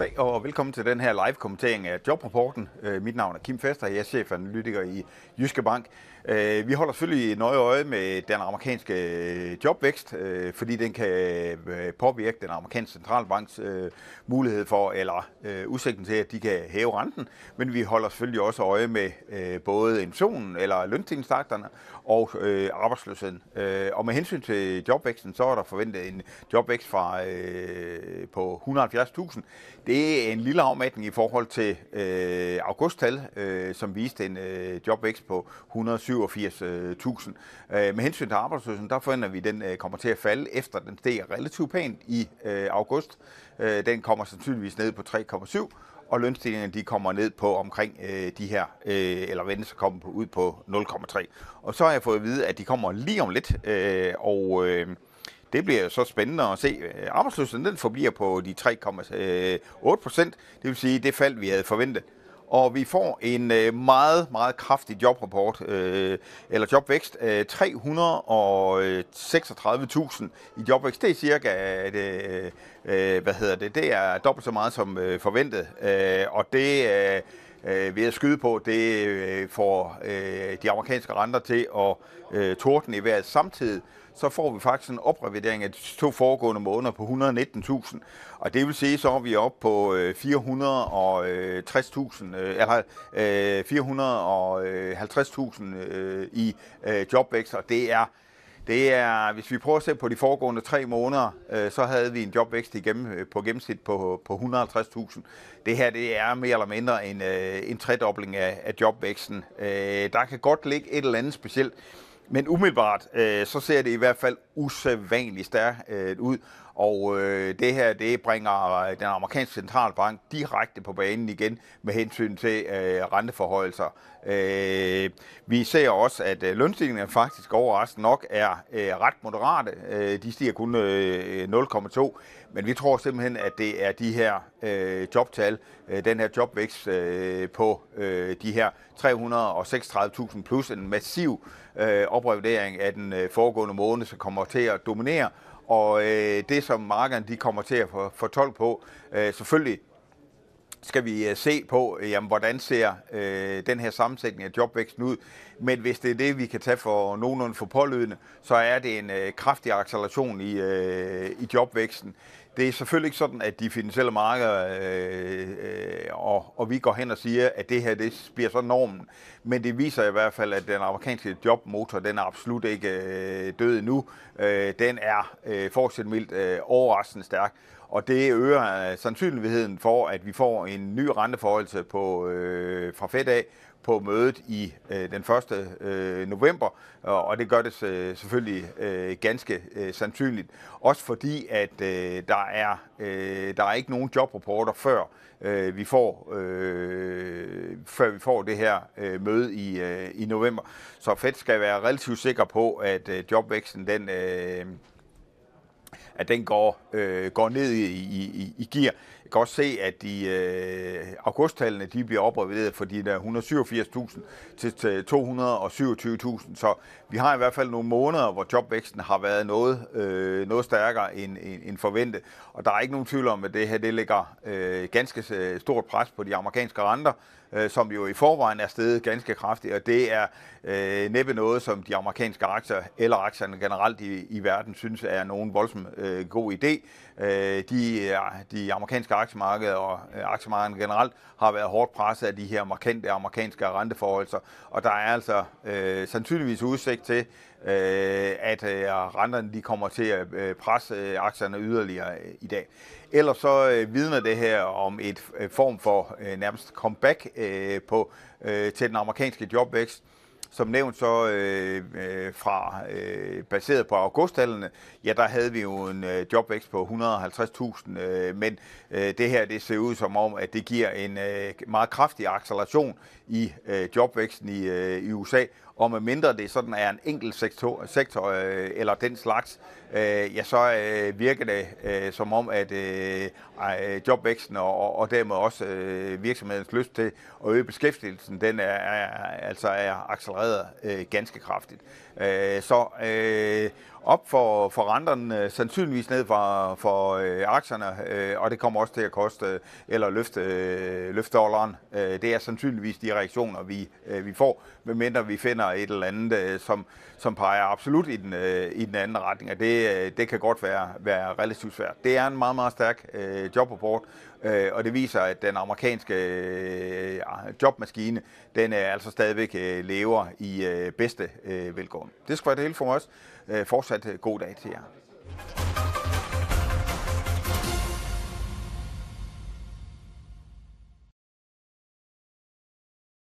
Goddag og velkommen til den her live kommentering af Jobrapporten. Øh, mit navn er Kim Fester, jeg er chefanalytiker i Jyske Bank. Øh, vi holder selvfølgelig nøje øje med den amerikanske øh, jobvækst, fordi den kan påvirke den amerikanske centralbanks mulighed for, eller udsigten til, at de kan hæve renten. Men vi holder selvfølgelig også øje med både inflationen, eller lønstigningstakterne, og arbejdsløsheden. Og med hensyn til jobvæksten, så er der forventet en jobvækst fra på 170.000. Det er en lille afmatning i forhold til øh, augusttal, øh, som viste en øh, jobvækst på 187.000. Øh, øh, med hensyn til arbejdsløsheden, der forventer vi, at den øh, kommer til at falde, efter den steg relativt pænt i øh, august. Øh, den kommer sandsynligvis ned på 3,7 og lønstigningerne de kommer ned på omkring øh, de her, øh, eller ventes at komme på, ud på 0,3. Og så har jeg fået at vide, at de kommer lige om lidt, øh, og øh, det bliver jo så spændende at se. Øh, arbejdsløsheden den forbliver på de 3,8 øh, procent, det vil sige det fald, vi havde forventet og vi får en øh, meget, meget kraftig jobrapport, øh, eller jobvækst, øh, 336.000 i jobvækst. Det er cirka, et, øh, hvad hedder det, det er dobbelt så meget som øh, forventet, øh, og det øh, øh, ved at skyde på, det øh, får øh, de amerikanske renter til at øh, torden i vejret samtidig, så får vi faktisk en oprevidering af de to foregående måneder på 119.000. Og det vil sige, så er vi oppe på øh, 460.000, øh, øh, eller 450.000 i jobvækst, og det er det er, hvis vi prøver at se på de foregående tre måneder, øh, så havde vi en jobvækst igennem, øh, på gennemsnit på, på 150.000. Det her det er mere eller mindre en, øh, en tredobling af, af jobvæksten. der kan godt ligge et eller andet specielt men umiddelbart, øh, så ser det i hvert fald usædvanligt stærkt øh, ud, og øh, det her, det bringer øh, den amerikanske centralbank direkte på banen igen med hensyn til øh, renteforhøjelser. Øh, vi ser også, at øh, lønstigningerne faktisk overraskende nok er øh, ret moderate. Øh, de stiger kun øh, 0,2, men vi tror simpelthen, at det er de her øh, jobtal, øh, den her jobvækst øh, på øh, de her 336.000 plus en massiv øh, oprevurdering af den øh, foregående måned, som kommer til at dominere. Og øh, det, som markederne de kommer til at fortolke på, øh, selvfølgelig skal vi øh, se på, øh, jamen, hvordan ser øh, den her sammensætning af jobvæksten ud. Men hvis det er det, vi kan tage for nogenlunde for pålydende, så er det en øh, kraftig acceleration i, øh, i jobvæksten. Det er selvfølgelig ikke sådan, at de finansielle markeder øh, øh, og, og vi går hen og siger, at det her det bliver så normen. Men det viser i hvert fald, at den amerikanske jobmotor, den er absolut ikke øh, død endnu. Øh, den er øh, fortsat mildt øh, overraskende stærk og det øger øh, sandsynligheden for, at vi får en ny renteforholdelse på, øh, fra Fed af på mødet i øh, den 1. Øh, november, og det gør det øh, selvfølgelig øh, ganske øh, sandsynligt. Også fordi, at øh, der, er, øh, der er ikke nogen jobrapporter før øh, vi får øh, før vi får det her øh, møde i, øh, i november. Så Fed skal være relativt sikker på, at øh, jobvæksten den øh, at den går, øh, går ned i, i, i gear. Jeg kan også se, at de øh, augusttallene de bliver oprevideret fra de der 187.000 til, til 227.000. Så vi har i hvert fald nogle måneder, hvor jobvæksten har været noget, øh, noget stærkere end, end, end forventet. Og der er ikke nogen tvivl om, at det her det lægger øh, ganske øh, stort pres på de amerikanske renter øh, som jo i forvejen er steget ganske kraftigt, og det er øh, næppe noget, som de amerikanske aktier eller aktierne generelt i, i verden synes er nogen voldsom øh, Øh, god idé. Øh, de, de amerikanske aktiemarkeder og øh, aktiemarkederne generelt har været hårdt presset af de her markante amerikanske renteforhold, og der er altså øh, sandsynligvis udsigt til, øh, at øh, renterne de kommer til at øh, presse øh, aktierne yderligere øh, i dag. Ellers så øh, vidner det her om et øh, form for øh, nærmest comeback øh, på øh, til den amerikanske jobvækst. Som nævnt så øh, øh, fra øh, baseret på augusttallene, ja der havde vi jo en øh, jobvækst på 150.000, øh, men øh, det her det ser ud som om, at det giver en øh, meget kraftig acceleration i øh, jobvæksten i, øh, i USA, og med mindre det sådan er en enkelt sektor, sektor øh, eller den slags, øh, ja, så øh, virker det øh, som om, at øh, øh jobvæksten og, og dermed også øh, virksomhedens lyst til at øge beskæftigelsen, den er, er altså er accelereret øh, ganske kraftigt. Øh, så, øh, op for, for renterne, øh, sandsynligvis ned for, for øh, aktierne, øh, og det kommer også til at koste øh, eller løfte, øh, løfte dollaren. Øh, det er sandsynligvis de reaktioner, vi, øh, vi får, medmindre vi finder et eller andet, øh, som, som peger absolut i den, øh, i den anden retning, og det, Øh, det kan godt være, være relativt svært. Det er en meget, meget stærk øh, jobrapport, øh, og det viser, at den amerikanske øh, jobmaskine, den er altså stadigvæk øh, lever i øh, bedste øh, velgående. Det skal være det hele for os. Øh, fortsat øh, god dag til jer.